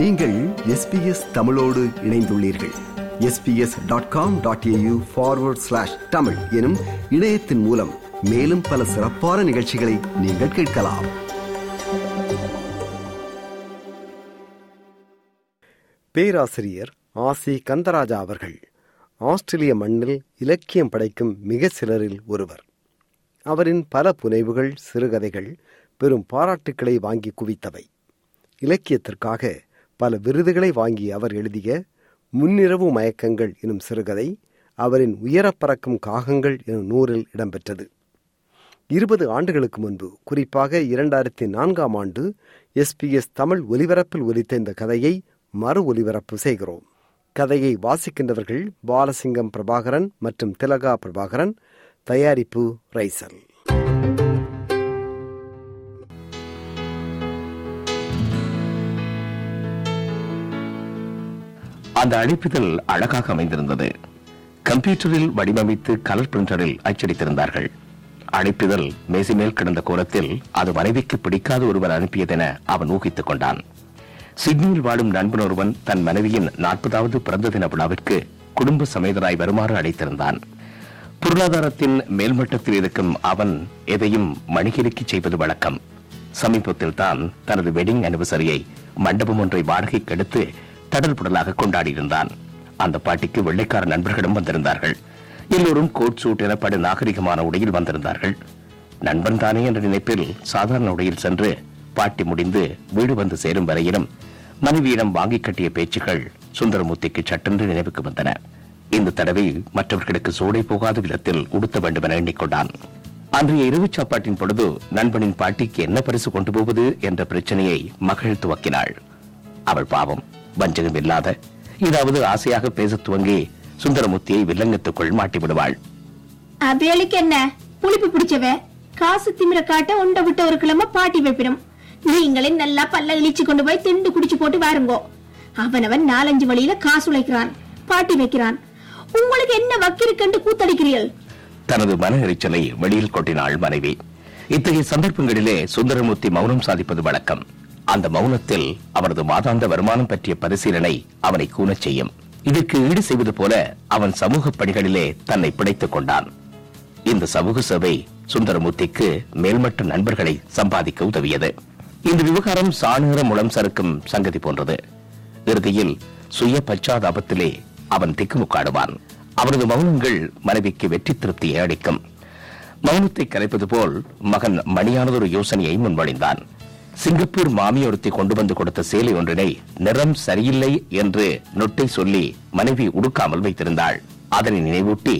நீங்கள் எஸ்பிஎஸ் தமிழோடு இணைந்துள்ளீர்கள். SBS dot com dot AU forward slash Tamil எனும் இணையத்தின் மூலம் மேலும் பல சிறப்பான நிகழ்ச்சிகளை நீங்கள் கேட்கலாம். பேராசிரியர் ஆசி கந்தராஜா அவர்கள் ஆஸ்திரேலிய மண்ணில் இலக்கியம் படைக்கும் மிக சிலரில் ஒருவர். அவரின் பல புனைவுகள் சிறுகதைகள் பெரும் பாராட்டுக்களை வாங்கி குவித்தவை. இலக்கியத்திற்காக பல விருதுகளை வாங்கி அவர் எழுதிய முன்னிரவு மயக்கங்கள் எனும் சிறுகதை அவரின் உயரப் பறக்கும் காகங்கள் எனும் நூறில் இடம்பெற்றது. இருபது ஆண்டுகளுக்கு முன்பு குறிப்பாக இரண்டாயிரத்தி நான்காம் ஆண்டு எஸ்பிஎஸ் தமிழ் ஒலிபரப்பில் ஒலித்த இந்த கதையை மறு ஒலிபரப்பு செய்கிறோம். கதையை வாசிக்கின்றவர்கள் பாலசிங்கம் பிரபாகரன் மற்றும் திலகா பிரபாகரன் தயாரிப்பு ரைசல். அந்த அழைப்பிதழ் அழகாக அமைந்திருந்தது. கம்ப்யூட்டரில் வடிவமைத்து கலர் பிரிண்டரில் அச்சடித்திருந்தார்கள். அழைப்பிதழ் மேசை மேல் கிடந்த கோலத்தில் அது மனைவிக்கு பிடிக்காத ஒருவர் அனுப்பியதென அவன் ஊகித்துக் கொண்டான். சிட்னியில் வாழும் நண்பன் ஒருவன் தன் மனைவியின் நாற்பதாவது பிறந்த தின விழாவிற்கு குடும்ப சமேதராய் வருமாறு அழைத்திருந்தான். பொருளாதாரத்தின் மேல்மட்டத்தில் இருக்கும் அவன் எதையும் மணிகிறுக்கி செய்வது வழக்கம். சமீபத்தில் தான் தனது வெட்டிங் அனிவர்சரியை மண்டபம் ஒன்றை வாடகைக்கு எடுத்து தடல்புடலாக கொண்டாடியிருந்தான். அந்த பாட்டிக்கு வெள்ளைக்கார நண்பர்களும் வந்திருந்தார்கள். எல்லோரும் கோட் சூட் எனப்படு நாகரிகமான உடையில் வந்திருந்தார்கள். நண்பன் தானே என்ற நினைப்பில் சாதாரண உடையில் சென்று பாட்டி முடிந்து வீடு வந்து சேரும் வரையிலும் மனைவியிடம் வாங்கி கட்டிய பேச்சுகள் சுந்தரமூர்த்திக்கு சட்டென்று நினைவுக்கு வந்தன. இந்த தடவை மற்றவர்களுக்கு சோடை போகாத விதத்தில் உடுத்த வேண்டும் என எண்ணிக்கொண்டான். அன்றைய இரவு சாப்பாட்டின் பொழுது நண்பனின் பாட்டிக்கு என்ன பரிசு கொண்டு போவது என்ற பிரச்சனையை மகள் துவக்கினாள். அவள் பாவம். வஞ்சகம் இல்லாத ஏதாவது ஆசையாக பேசத் துவங்கி சுந்தரமூர்த்தியை வில்லங்கத்துக்குள் மாட்டி விடுவாள் அபேலுக்கு என்ன? புளிப்பு பிடிச்சவ? காசு திமிர காட்ட உண்ட விட்ட ஒரு கிழமை பாட்டி வைப்பிடும். நீங்களே நல்லா பல்ல இழிச்சு கொண்டு போய் திண்டு குடிச்சு போட்டு வாருங்கோ. அவனவன் நாலஞ்சு வழியில காசு உழைக்கிறான் பாட்டி வைக்கிறான். உங்களுக்கு என்ன வக்கிருக்கண்டு கூத்தடிக்கிறீர்கள்? தனது மன எரிச்சலை வெளியில் கொட்டினாள் மனைவி. இத்தகைய சந்தர்ப்பங்களிலே சுந்தரமூர்த்தி மௌனம் சாதிப்பது வழக்கம். அந்த மௌனத்தில் அவரது மாதாந்த வருமானம் பற்றிய பரிசீலனை அவனை கூணச் செய்யும். இதற்கு ஈடு செய்வது போல அவன் சமூக பணிகளிலே தன்னை பிடைத்துக் கொண்டான். இந்த சமூக சேவை சுந்தரமூர்த்திக்கு மேல்மட்ட நண்பர்களை சம்பாதிக்க உதவியது. இந்த விவகாரம் சாணுகிற முளம் சறுக்கும் சங்கதி போன்றது. இறுதியில் சுய பச்சாதாபத்திலே அவன் திக்குமுக்காடுவான். அவனது மௌனங்கள் மனைவிக்கு வெற்றி திருப்தியை அளிக்கும். மௌனத்தை கலைப்பது போல் மகன் மணியானதொரு யோசனையை முன்மொழிந்தான். சிங்கப்பூர் மாமியொருத்தி கொண்டு வந்து கொடுத்த சேலை ஒன்றினை நிறம் சரியில்லை என்று நொட்டை சொல்லி மனைவி உடுக்காமல் வைத்திருந்தாள். அதனை நினைவூட்டி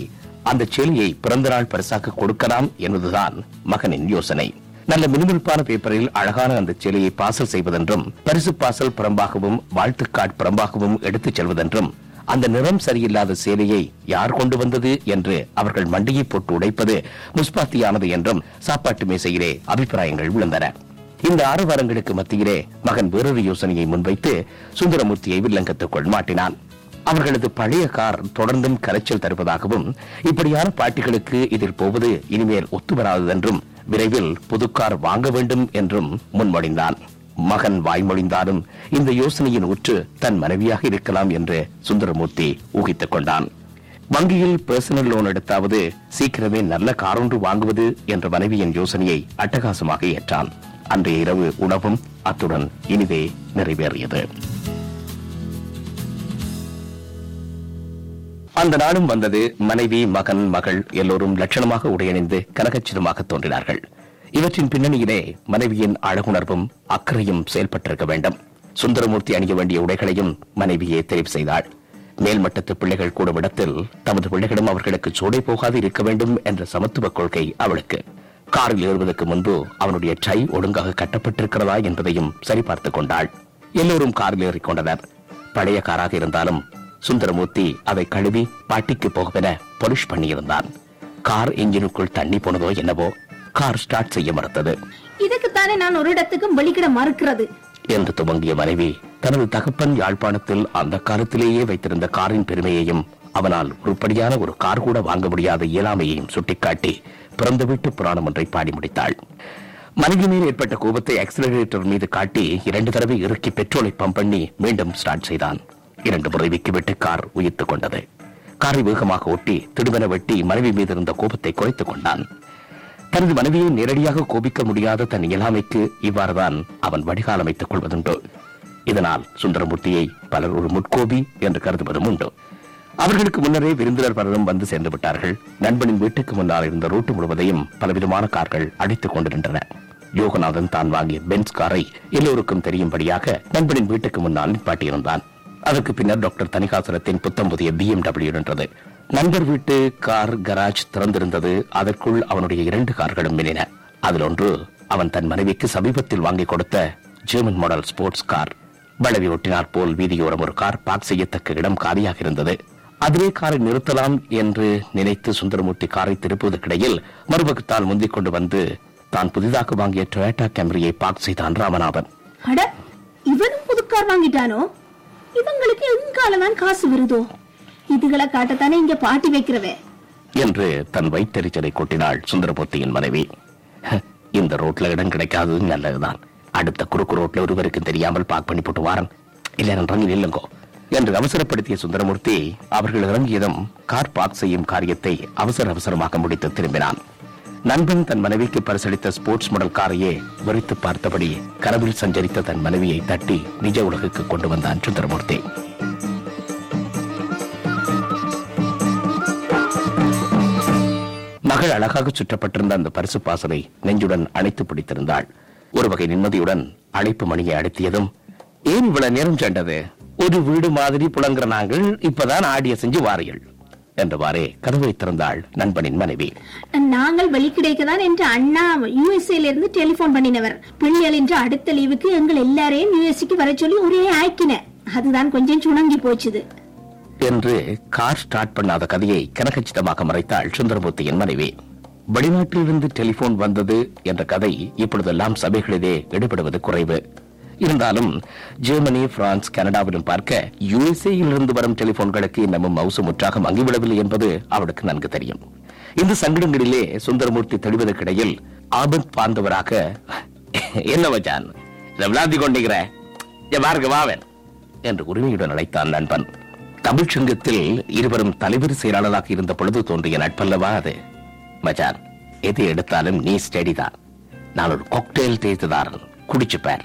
அந்த சேலையை பிறந்த நாள் பரிசாக கொடுக்கலாம் என்பதுதான் மகனின் யோசனை. நல்ல மினிமல்பான பேப்பரில் அழகான அந்த சேலையை பாசல் செய்வதென்றும் பரிசு பாசல் புறம்பாகவும் வாழ்த்துக்காட் புறம்பாகவும் எடுத்துச் செல்வதென்றும் அந்த நிறம் சரியில்லாத சேலையை யார் கொண்டு வந்தது என்று அவர்கள் மண்டியை போட்டு உடைப்பது முஸ்பாத்தியானது என்றும் சாப்பாட்டு மேசையிலே அபிப்பிராயங்கள் விழுந்தன. இந்த ஆரவாரங்களுக்கு மத்தியிலே மகன் வேறொரு யோசனையை முன்வைத்து சுந்தரமூர்த்தியை வில்லங்கத்துக்குள் மாட்டினான். அவர்களது பழைய கார் தொடர்ந்தும் கரைச்சல் தருவதாகவும் இப்படியான பாட்டிகளுக்கு இதில் போவது இனிமேல் ஒத்து வராததென்றும் விரைவில் புதுக்கார் வாங்க வேண்டும் என்றும் முன்மொழிந்தான். மகன் வாய்மொழிந்தாலும் இந்த யோசனையின் உற்று தன் மனைவியாக இருக்கலாம் என்று சுந்தரமூர்த்தி ஊகித்துக் கொண்டான். வங்கியில் பர்சனல் லோன் எடுத்தாவது சீக்கிரமே நல்ல காரொன்று வாங்குவது என்ற மனைவியின் யோசனையை அட்டகாசமாக ஏற்றான். அன்றைய இரவு உணவும் அத்துடன் இனிதே நிறைவேறியது. அந்த நாளும் வந்தது மனைவி மகன் மகள் எல்லோரும் லட்சணமாக உடையணிந்து கனகச்சிதமாக தோன்றினார்கள். இவற்றின் பின்னணியிலே மனைவியின் அழகுணர்வும் அக்கறையும் செயல்பட்டிருக்க வேண்டும். சுந்தரமூர்த்தி அணிய வேண்டிய உடைகளையும் மனைவியே தெரிவு செய்தாள். மேல்மட்டத்து பிள்ளைகள் கூடும் இடத்தில் தமது பிள்ளைகளும் அவர்களுக்கு சோடை போகாது இருக்க வேண்டும் என்ற சமத்துவ கொள்கை அவளுக்கு. காரில் ஏறுவதற்கு முன்பு அவனுடைய டை ஒழுங்காக கட்டப்பட்டிருக்கிறதா என்பதையும் சரிபார்த்துக் கொண்டாள். எல்லோரும் காரில் ஏறிக்கொண்டனர். பழைய காராக இருந்தாலும் சுந்தரமூர்த்தி அதை கழுவி பாட்டிக்கு போகவென பொலிஷ் பண்ணியிருந்தான். கார் இன்ஜினுக்குள் தண்ணி போனதோ என்னவோ கார் ஸ்டார்ட் செய்ய மறுத்தது. இதுக்குத்தானே நான் ஒரு இடத்துக்கும் வெளிக்கிட மறுக்கிறது. என்று துவங்கிய மனைவி தனது தகப்பன் யாழ்ப்பாணத்தில் அந்த காலத்திலேயே வைத்திருந்த காரின் பெருமையையும் அவனால் உருப்படியான ஒரு கார் கூட வாங்க முடியாத இயலாமையையும் சுட்டிக்காட்டி பிறந்த வீட்டு புராணம் ஒன்றை பாடி முடித்தாள். மனைவி மேல் ஏற்பட்ட கோபத்தை ஆக்சிலரேட்டர் மீது காட்டி இரண்டு தடவை இறுக்கி பெட்ரோலை பம்ப் பண்ணி மீண்டும் ஸ்டார்ட் செய்தான். இரண்டு முறை விக்கிவிட்டு கார் உயிர்த்துக் கொண்டது. காரை வேகமாக ஓட்டி திடுமென வெட்டி மனைவி மீது இருந்த கோபத்தை குறைத்துக் கொண்டான். தனது மனைவியை நேரடியாக கோபிக்க முடியாத தன் இயலாமைக்கு இவ்வாறுதான் அவன் வடிகால் அமைத்துக் கொள்வதுண்டு. இதனால் சுந்தரமூர்த்தியை பலர் ஒரு முட்கோபி என்று கருதுவதும் உண்டு. அவர்களுக்கு முன்னரே விருந்தினர் பலரும் வந்து சேர்ந்து விட்டார்கள். நண்பனின் வீட்டுக்கு முன்னால் இருந்த ரூட்டு முழுவதையும் பலவிதமான கார்கள் அடித்துக் கொண்டிருந்தன. யோகநாதன் தான் வாங்கிய பென்ஸ் காரை எல்லோருக்கும் தெரியும்படியாக நண்பனின் வீட்டுக்கு முன்னால் நிப்பாட்டியிருந்தான். அதற்கு பின்னர் டாக்டர் தனிகாசலத்தின் புத்தம் புதிய பிஎம்டபிள்யூ நின்றது. நண்பர் வீட்டு கார் கராஜ் திறந்திருந்தது. அதற்குள் அவனுடைய இரண்டு கார்களும் மினின அதில் ஒன்று அவன் தன் மனைவிக்கு சமீபத்தில் வாங்கி கொடுத்த ஜெர்மன் மாடல் ஸ்போர்ட்ஸ் கார் வளவி ஒட்டினார் போல் வீதியோரம் ஒரு கார் பார்க் செய்யத்தக்க இடம் காலியாக இருந்தது. அதிலே காரை நிறுத்தலாம் என்று நினைத்து சுந்தரமூர்த்தி காரை திருப்புவதற்கிடையில் மறுபக்கத்தால் முந்திக் கொண்டு வந்து தான் புதிதாக வாங்கிய டொயோட்டா கேமரியை பார்க் செய்தான் ராமநாதன். அட இவனும் புதுக்கார் வாங்கிட்டானோ? இவங்களுக்கு எங்காலதான் காசு வருதோ? இதுகளை காட்டத்தானே இங்க பாட்டி வைக்கிறவே. என்று தன் வைத்தறிச்சலை கொட்டினாள் சுந்தரமூர்த்தியின் மனைவி. "ஹ, இந்த ரோட்ல இடம் கிடைக்காதது நல்லதுதான். அடுத்த குறுக்கு ரோட்ல ஒருவருக்கு தெரியாமல் பார்க் பண்ணி போட்டு வாரன். இல்ல இறங்கி நில்லுங்கோ. என்று அவசரப்படுத்திய சுந்தரமூர்த்தி அவர்கள் இறங்கியதும் கார் பார்க் செய்யும் காரியத்தை அவசர அவசரமாக முடித்து திரும்பினான். நண்பன் தன் மனைவிக்கு பரிசளித்த ஸ்போர்ட்ஸ் மாடல் காரையே விரித்து பார்த்தபடி கனவில் சஞ்சரித்த தன் மனைவியை தட்டி நிஜ உலகுக்கு கொண்டு வந்தான் சுந்தரமூர்த்தி. மகள் அழகாக சுற்றப்பட்டிருந்த அந்த பரிசு பாசலை நெஞ்சுடன் அணைத்து பிடித்திருந்தாள். ஒரு வகை நிம்மதியுடன் அழைப்பு மணியை அழுத்தியதும் ஏன் இவ்வளவு நேரம் சென்றது? ஒரு வீடு மாதிரி புலங்குற நாங்கள் இப்பதான் ஆடிய செஞ்சு வாரியல் என்றவாறே கதவை திறந்தாள் நண்பனின் மனைவி. நாங்கள் வெளிக்கிடைக்கதான் என்ற அண்ணா யுஎஸ்ஏல இருந்து டெலிபோன் பண்ணினவர். பிள்ளைகள் என்ற அடுத்த லீவுக்கு எங்கள் எல்லாரையும் யுஎஸ்சிக்கு வர சொல்லி ஒரே ஆக்கின. அதுதான் கொஞ்சம் சுணங்கி போச்சுது. என்று கார் ஸ்டார்ட் பண்ணாத கதையை கனகச்சிதமாக மறைத்தாள் சுந்தரமூர்த்தியின் மனைவி. வெளிநாட்டிலிருந்து டெலிபோன் வந்தது என்ற கதை இப்பொழுதெல்லாம் சபைகளிலே எடுபடுவது குறைவு. இருந்தாலும் ஜெர்மனி பிரான்ஸ் கனடாவிலும் பார்க்க யுஎஸ்ஏயிலிருந்து வரும் டெலிபோன்களுக்கு இன்னமும் மவுசு முற்றாக மங்கிவிடவில்லை என்பது அவளுக்கு நன்கு தெரியும். இந்த சங்கடங்களிலே சுந்தரமூர்த்தி தெளிவதற்கிடையில் ஆபத் பாந்தவராக என்ன வச்சான் இதை விளாந்தி கொண்டிருக்கிற? பாருங்க வாவன் என்று உரிமையுடன் அழைத்தான் நண்பன். தமிழ் சங்கத்தில் இருவரும் தலைவர் செயலாளராக இருந்த பொழுது தோன்றிய நட்பல்லவா அது? மச்சான் எது எடுத்தாலும் நீ ஸ்டடி தான். நான் ஒரு காக்டெயில் தேய்த்துதாரன் குடிச்சுப்பார்.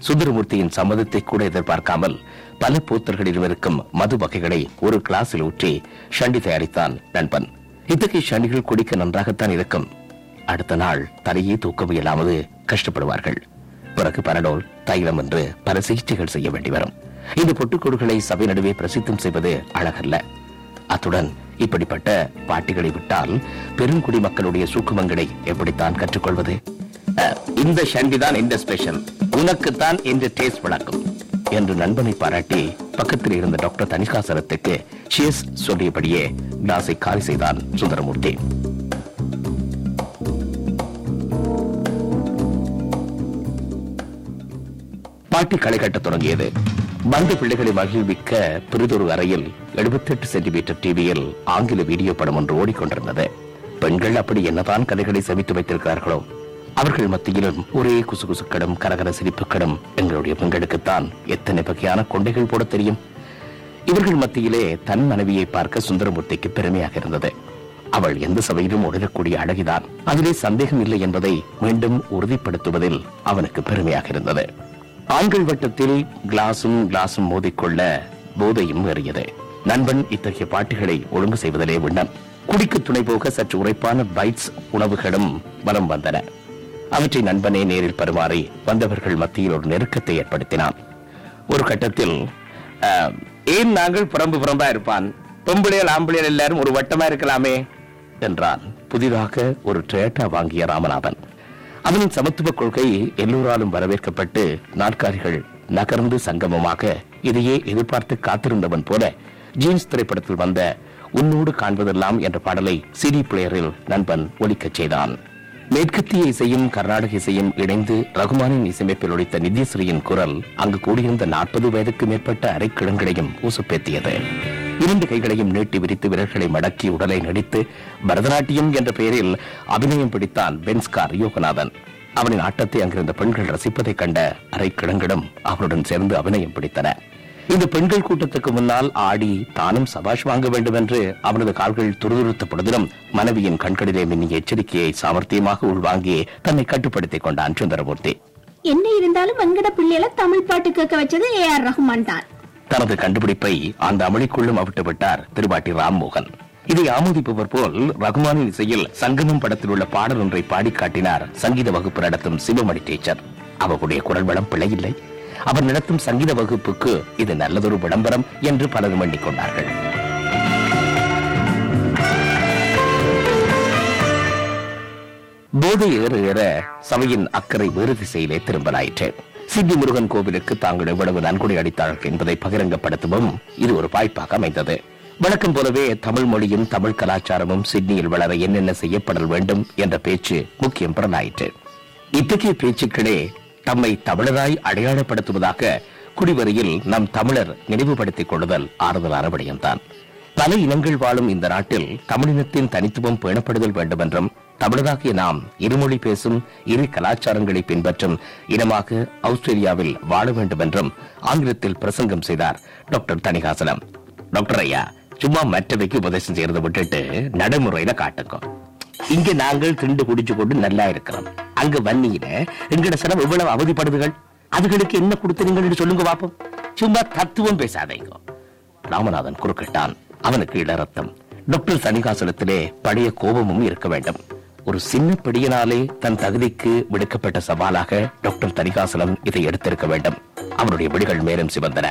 சுந்தரமூர்த்தியின் சம்மதத்தை கூட எதிர்பார்க்காமல் பல போத்தர்களிடம் இருக்கும் மது வகைகளை ஒரு கிளாஸில் ஊற்றி ஷண்டி தயாரித்தான் நண்பன். இத்தகைய ஷண்டிகள் குடிக்க நன்றாகத்தான் இருக்கும். அடுத்த நாள் தலையே தூக்க இயலாமது கஷ்டப்படுவார்கள். பிறகு பரடோல் தைலம் என்று பல சிகிச்சைகள் செய்ய வேண்டி வரும். இந்த பொட்டுக்கோடுகளை சபை நடுவே பிரசித்தம் செய்வது அழகல்ல. அத்துடன் இப்படிப்பட்ட பாட்டிகளை விட்டால் பெருங்குடி மக்களுடைய சூக்குமங்களை எப்படித்தான் கற்றுக்கொள்வது? இந்த ஷண்டி தான் இந்த ஸ்பெஷல் உனக்கு தான் இந்த டேஸ்ட் வழக்கம் என்று நண்பனை பாராட்டி பக்கத்தில் இருந்த டாக்டர் தனிகாசரத்துக்கு ஷியஸ் சொல்லியபடியே கிளாஸை காலி செய்தான் சுந்தரமூர்த்தி. பாட்டி களை கட்டத் தொடங்கியது. பந்து பிள்ளைகளை மகிழ்விக்க பிறிதொரு அறையில் 78 சென்டிமீட்டர் டிவியில் ஆங்கில வீடியோ படம் ஒன்று ஓடிக்கொண்டிருந்தது. பெண்கள் அப்படி என்னதான் கதைகளை சமைத்து வைத்திருக்கிறார்களோ? அவர்கள் மத்தியிலும் ஒரே குசுகுசுக்கடும் கரகர சிரிப்புக்கடும் எங்களுடைய பெண்களுக்குத்தான் எத்தனை வகையான கொண்டைகள் போட தெரியும்? இவர்கள் மத்தியிலே தன் மனைவியை பார்க்க சுந்தரமூர்த்திக்கு பெருமையாக இருந்தது. அவள் எந்த சபையிலும் உணரக்கூடிய அழகிதான். அதிலே சந்தேகம் இல்லை என்பதை மீண்டும் உறுதிப்படுத்துவதில் அவனுக்கு பெருமையாக இருந்தது. ஆண்கள் வட்டத்தில் கிளாஸும் கிளாஸும் மோதிக்கொள்ள போதையும் ஏறியது. நண்பன் இத்தகைய பாட்டுகளை ஒழுங்கு செய்வதிலே விண்ணன் குடிக்கு துணை போக சற்று உரைப்பான பைட்ஸ் உணவுகளும் வலம் வந்தன. அவற்றை நண்பனே நேரில் பருமாறி வந்தவர்கள் மத்தியில் ஒரு நெருக்கத்தை ஏற்படுத்தினான். ஒரு கட்டத்தில் ஏன் நாங்கள் புறம்பு புறம்பா இருப்பான்? பொம்பளையல் ஆம்பளையல் எல்லாரும் ஒரு வட்டமா இருக்கலாமே என்றான் புதிதாக ஒரு டொயோட்டா வாங்கிய ராமநாதன். அவனின் சமத்துவ கொள்கை எல்லோராலும் வரவேற்கப்பட்டு நாட்காரிகள் நகர்ந்து சங்கமமாக இதையே எதிர்பார்த்து காத்திருந்தவன் போல ஜீன்ஸ் திரைப்படத்தில் வந்த உன்னோடு காண்பதெல்லாம் என்ற பாடலை சிடி பிளேயரில் நண்பன் ஒலிக்கச் செய்தான். மேற்கத்திய இசையும் கர்நாடக இசையும் இணைந்து ரகுமானின் இசையமைப்பில் ஒழித்த நித்யஸ்ரீயின் குரல் அங்கு கூடியிருந்த நாற்பது வயதுக்கு மேற்பட்ட அரைக்கிழங்களையும் ஊசுப்பேத்தியது. இரண்டு கைகளையும் நீட்டி விரித்து விரல்களை மடக்கி உடலை நடித்து பரதநாட்டியம் என்ற பெயரில் அபிநயம் பிடித்தான் பென்ஸ்கார் யோகநாதன். அவனின் ஆட்டத்தை அங்கிருந்த பெண்கள் ரசிப்பதைக் கண்ட அரைக்கிழங்கிடம் அவருடன் சேர்ந்து அபிநயம் பிடித்தன. இந்த பெண்கள் கூட்டத்துக்கு முன்னால் ஆடி தானும் சபாஷ் வாங்க வேண்டும் என்று அவனது கால்கள் துருதுருத்த பொழுதிலும் மனைவியின் கண்களிலே மின்னிய எச்சரிக்கையை சாமர்த்தியமாக உள்வாங்கி தன்னை கட்டுப்படுத்திக் கொண்டான் சுந்தரமூர்த்தி. என்ன இருந்தாலும் வெங்கட பிள்ளையில தமிழ் பாட்டு கேட்க வச்சது ஏ ஆர் ரஹ்மான் தான். தனது கண்டுபிடிப்பை அந்த அமளிக்குள்ளும் அவிட்டு விட்டார் திருவாட்டி ராம்மோகன். இதை ஆமோதிப்பவர் போல் ரகுமானின் இசையில் சங்கமம் படத்தில் உள்ள பாடல் ஒன்றை பாடி காட்டினார் சங்கீத வகுப்பு நடத்தும் சிவமணி டீச்சர் அவருடைய குரல் வளம் பிழையில்லை. அவர் நடத்தும் சங்கீத வகுப்புக்கு இது நல்லதொரு விளம்பரம் என்று பலரும் எண்ணிக்கொண்டார்கள். போதை ஏற ஏற சபையின் அக்கறை வேறு திசையிலே திரும்பலாயிற்று. சித்தி முருகன் கோவிலுக்கு தாங்கள் எவ்வளவு நன்கொடை அளித்தார்கள் என்பதை பகிரங்கப்படுத்தவும் இது ஒரு வாய்ப்பாக அமைந்தது. வழக்கம் போலவே தமிழ் மொழியும் தமிழ் கலாச்சாரமும் சிட்னியில் வளர என்னென்ன செய்யப்படல் வேண்டும் என்ற பேச்சு முக்கியம் பெறலாயிற்று இத்தகைய பேச்சுக்களே தம்மை தமிழராய் அடையாளப்படுத்துவதாக குடிவரையில் நம் தமிழர் நினைவுபடுத்திக் கொள்ளுதல் ஆறுதலான விடயம்தான் பல இனங்கள் வாழும் இந்த நாட்டில் தமிழினத்தின் தனித்துவம் பேணப்படுதல் வேண்டுமென்றும் தமிழராகிய நாம் இருமொழி பேசும் இரு கலாச்சாரங்களை பின்பற்றும் இனமாக ஆஸ்திரேலியாவில் வாழ வேண்டும் என்றும் ஆங்கிலத்தில் பிரசங்கம் செய்தார் டாக்டர் தணிகாசலம். டாக்டர் ஐயா சும்மா மற்றவைக்கு உபதேசம் செய்யறதை விட்டுட்டு நடைமுறையில காட்டுங்க. இங்க நாங்கள் திண்டு குடிச்சு கொண்டு நல்லா இருக்கிறோம். அங்க வன்னியில எங்கட சிலம் எவ்வளவு அவதிப்படுதுகள்? அதுகளுக்கு என்ன கொடுத்தீங்கன்னு சொல்லுங்க பாப்போம். சும்மா தத்துவம் பேசாதீங்க. ராமநாதன் குறுக்கிட்டான். அவனுக்கு இளரத்தம். டாக்டர் சனிகாசனத்திலே பழைய கோபமும் இருக்க வேண்டும். ஒரு சின்ன பிடியினாலே தன் தகுதிக்கு விடுக்கப்பட்ட சவாலாக டாக்டர் தனிகாசலம் இதை எடுத்திருக்க வேண்டும். அவருடைய விடுகள் மேலும் சிவந்தன.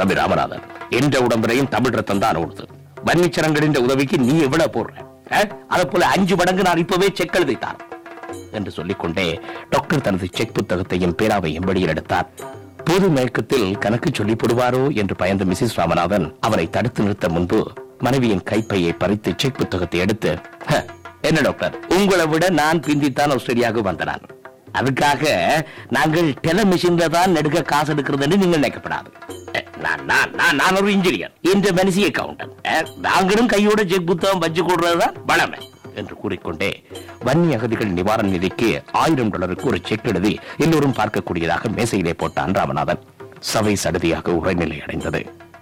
தம்பி ராமநாதன் என்ற உடம்புறையும் தமிழ் ரத்தம் தான் ஓடுது. வன்னிச்சரங்களின் உதவிக்கு நீ எவ்வளவு போடுற? அதை போல அஞ்சு மடங்கு நான் இப்பவே செக் எழுதித்தான் என்று சொல்லிக்கொண்டே டாக்டர் தனது செக் புத்தகத்தையும் பேனாவையும் வெளியில் எடுத்தார். பொது மயக்கத்தில் கணக்கு சொல்லி போடுவாரோ என்று பயந்த மிசிஸ் ராமநாதன் அவரை தடுத்து நிறுத்த முன்பு மனைவியின் கைப்பையை பறித்து செக் புத்தகத்தை எடுத்து என்ன டாக்டர்? உங்களை விட நான் பிந்தித்தான் ஆஸ்திரேலியாவுக்கு வந்தனான் அதுக்காக நாங்கள் டெல மிஷின்ல தான் நெடுக்க காசு எடுக்கிறதுன்னு நீங்கள் நினைக்கப்படாது. நான் நான் நான் நான் ஒரு இன்ஜினியர். இந்த மனசி அக்கவுண்டன்ட் நாங்களும் கையோட செக் புத்தகம் வச்சு கொடுறதுதான் வளமை. என்று கூறிக்கொண்டே வன்னி அகதிகள் நிவாரண நிதிக்கு ஆயிரம் டாலருக்கு ஒரு செக் எழுதி எல்லோரும் பார்க்கக்கூடியதாக மேசையிலே போட்டான் ராமநாதன். சபை சடுதியாக உரைநிலை அடைந்தது.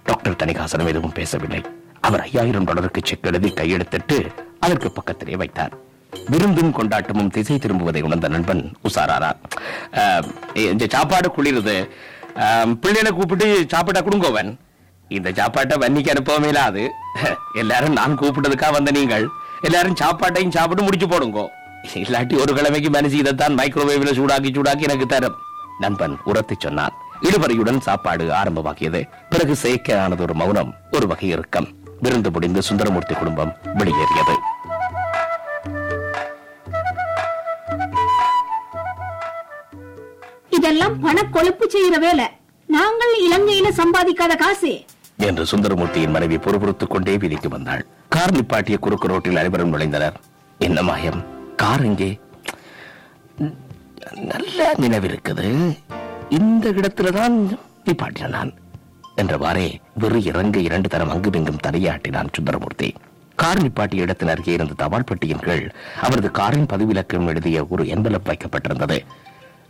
டாக்டர் தணிகாசனம் எதுவும் பேசவில்லை. அவர் ஐயாயிரம் டாலருக்கு செக் எழுதி கையெழுத்திட்டு அதற்கு பக்கத்திலே வைத்தார். விருந்தும் கொண்டாட்டமும் திசை திரும்புவதை உணர்ந்த நண்பன் உசாராரா இந்த சாப்பாடு குளிருது. பிள்ளைகளை கூப்பிட்டு சாப்பிட்டா கொடுங்கோவன் இந்த சாப்பாட்டை வன்னிக்கு அனுப்பவே இல்லாது. எல்லாரும் நான் கூப்பிட்டதுக்காக வந்த நீங்கள்? எல்லாரும் சாப்பாட்டையும் சாப்பிட்டு முடிச்சு போடுங்கோ. இல்லாட்டி ஒரு கிழமைக்கு மனசு இதைத்தான் மைக்ரோவேவ்ல சூடாக்கி சூடாக்கி எனக்கு தரும். நண்பன் உரத்து சொன்னான். இடுபறையுடன் சாப்பாடு ஆரம்பமாகியது பிறகு செயற்கையானது ஒரு மௌனம் ஒரு வகை இறுக்கம். விருந்து முடிந்து சுந்தரமூர்த்தி குடும்பம் வெளியேறியது. இதெல்லாம் பண கொழுப்பு செய்யற வேலை. நாங்கள் இலங்கையில சம்பாதிக்காத காசு. என்று சுந்தரமூர்த்தியின் மனைவி பொறுபொறுத்துக் கொண்டே வீதிக்கு வந்தாள். கார் நிப்பாட்டிய குறுக்கு ரோட்டில் அனைவரும் நுழைந்தனர். என்ன மாயம்? கார் எங்கே? நல்ல நினைவிருக்குது இந்த இடத்துலதான் நிப்பாட்டின நான் என்றவாறே வெறு இறங்க இரண்டு தரம் அங்குமிங்கும் தலையாட்டினான் சுந்தரமூர்த்தி. கார் நிப்பாட்டிய இடத்தின் அருகே இருந்த தபால் பெட்டியின் கீழ் அவரது காரின் பதிவிலக்கம் எழுதிய ஒரு என்வலப் வைக்கப்பட்டிருந்தது.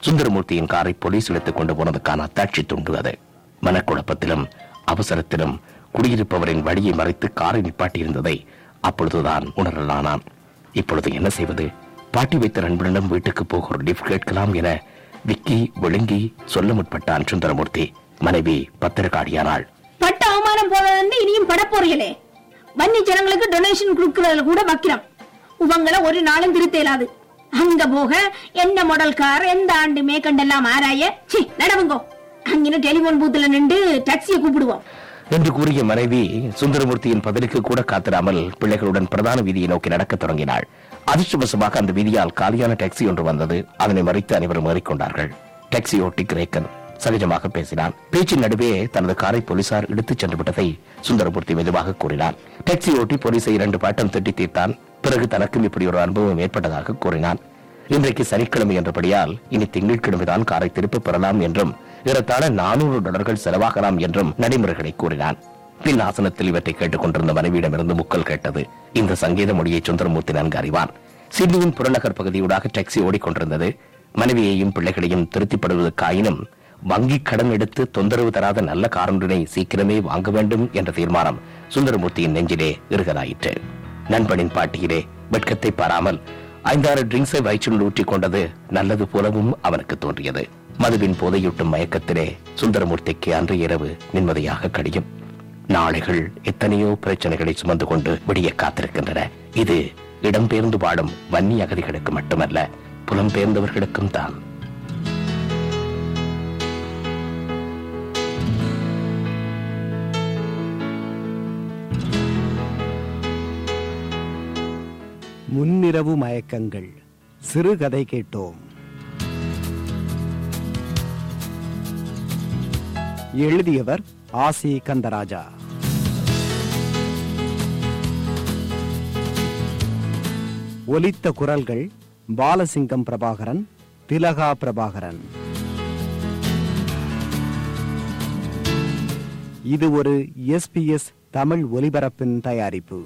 சுந்தரமூர்த்தியின் காரை போலீஸ் எடுத்துக் கொண்டு போனதுக்கான அத்தாட்சி துண்டு அது. மனக்குழப்பத்திலும் அவசரத்திலும் குடியிருப்பவரின் வழியை மறைத்து காரை நிப்பாட்டியிருந்ததை அப்பொழுதுதான் உணரலானான். இப்பொழுது என்ன செய்வது? பாட்டி வைத்த நண்பனிடம் வீட்டுக்கு போக ஒரு லிஃப்ட் கேட்கலாம் என விக்கி விழுங்கி சொல்ல முற்பட்டான் சுந்தரமூர்த்தி. மனைவி பத்திரக்காடியானாள் பட்ட அவமானம் போனது இனியும் பட போறீங்களே வன்னி ஜனங்களுக்கு டொனேஷன் கொடுக்கறதுல கூட வக்கிரம். உவங்களை ஒரு நாளும் திருத்த இயலாது அங்க போக என்ன மாடல் கார் எந்த ஆண்டு மேற்கண்டெல்லாம் ஆராய. சி நடவுங்கோ. அங்கின டெலிபோன் பூத்துல நின்று டாக்ஸியை கூப்பிடுவோம் என்று கூறிய மனைவி சுந்தரமூர்த்தியின் பதிலுக்கு கூட காத்திராமல் பிள்ளைகளுடன் பிரதான வீதியை நோக்கி நடக்க தொடங்கினாள். அதிர்ஷ்டவசமாக அந்த வீதியால் காலியான டாக்ஸி ஒன்று வந்தது. அதனை மறைத்து அனைவரும் ஏறிக்கொண்டார்கள். டாக்ஸி ஓட்டி கிரேக்கன் சகஜமாக பேசினான். பேச்சின் நடுவே தனது காரை போலீசார் இழுத்துச் சென்று விட்டதை சுந்தரமூர்த்தி மெதுவாக கூறினான். டாக்ஸி ஓட்டி போலீசை இரண்டு பாட்டம் திட்டி தீர்த்தான். பிறகு தனக்கும் இப்படி ஒரு அனுபவம் ஏற்பட்டதாக கூறினான். இன்றைக்கு சனிக்கிழமை என்றபடியால் இனி திங்கட்கிழமைதான் காரை திருப்பப் பெறலாம் என்றும் ஏறத்தாழ நானூறு டாலர்கள் செலவாகலாம் என்றும் நடைமுறைகளை கூறினான். பின் ஆசனத்தில் இவற்றை கேட்டுக் கொண்டிருந்த மனைவியிடமிருந்து முக்கல் கேட்டது. இந்த சங்கீத மொழியை சுந்தரமூர்த்தி நன்கு அறிவான். சிட்னியின் புறநகர் பகுதியூடாக டாக்ஸி ஓடிக்கொண்டிருந்தது மனைவியையும் பிள்ளைகளையும் திருப்திப்படுவதற்காயினும் வங்கி கடன் எடுத்து தொந்தரவு தராத நல்ல காரொன்றினை சீக்கிரமே வாங்க வேண்டும் என்ற தீர்மானம் சுந்தரமூர்த்தியின் நெஞ்சிலே இருகலாயிற்று நண்பனின் பாட்டியிலே வெட்கத்தை பாராமல் ஐந்தாறு ட்ரிங்க்ஸை வயிற்றுள் ஊற்றிக் கொண்டது நல்லது போலவும் அவனுக்கு தோன்றியது. மதுவின் போதையூட்டும் மயக்கத்திலே சுந்தரமூர்த்திக்கு அன்று இரவு நிம்மதியாக கடியும். நாளைகள் எத்தனையோ பிரச்சனைகளை சுமந்து கொண்டு விடிய காத்திருக்கின்றன. இது இடம்பெயர்ந்து வாழும் வன்னி அகதிகளுக்கு மட்டுமல்ல புலம்பெயர்ந்தவர்களுக்கும் தான். முன்னிரவு மயக்கங்கள். சிறுகதை கேட்டோம். எழுதியவர் ஆசி கந்தராஜா. ஒலித்த குரல்கள் பாலசிங்கம் பிரபாகரன் திலகா பிரபாகரன். இது ஒரு எஸ்பிஎஸ் தமிழ் ஒலிபரப்பின் தயாரிப்பு.